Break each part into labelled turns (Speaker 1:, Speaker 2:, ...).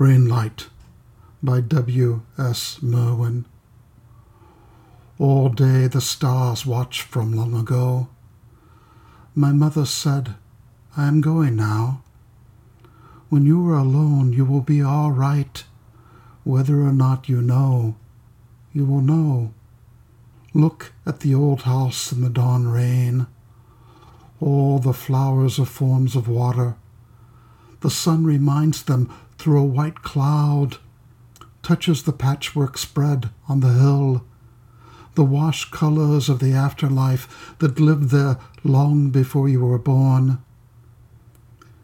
Speaker 1: Rainlight by W. S. Merwin. All day the stars watch from long ago. My mother said, I am going now. When you are alone, you will be all right. Whether or not you know, you will know. Look at the old house in the dawn rain. All the flowers are forms of water. The sun reminds them through a white cloud, touches the patchwork spread on the hill, the wash colors of the afterlife that lived there long before you were born.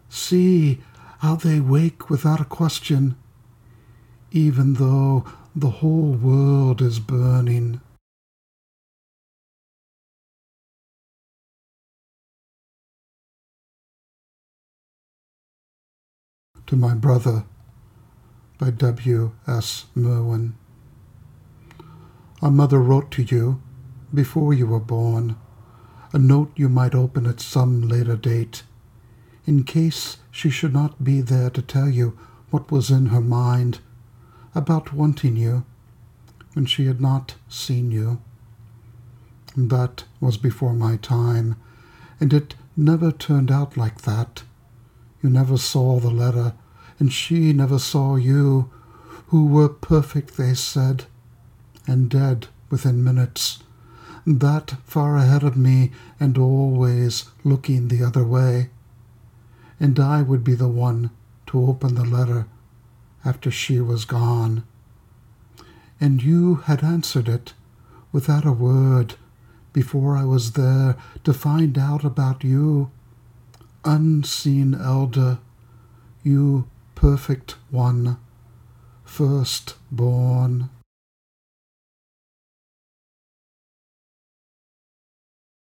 Speaker 1: See how they wake without a question, even though the whole world is burning. To my brother by W. S. Merwin. Our mother wrote to you before you were born, a note you might open at some later date, in case she should not be there to tell you what was in her mind about wanting you when she had not seen you. That was before my time, and it never turned out like that. You never saw the letter and she never saw you, who were perfect, they said, and dead within minutes, that far ahead of me and always looking the other way. And I would be the one to open the letter after she was gone. And you had answered it without a word before I was there to find out about you. Unseen elder, you perfect one, first born.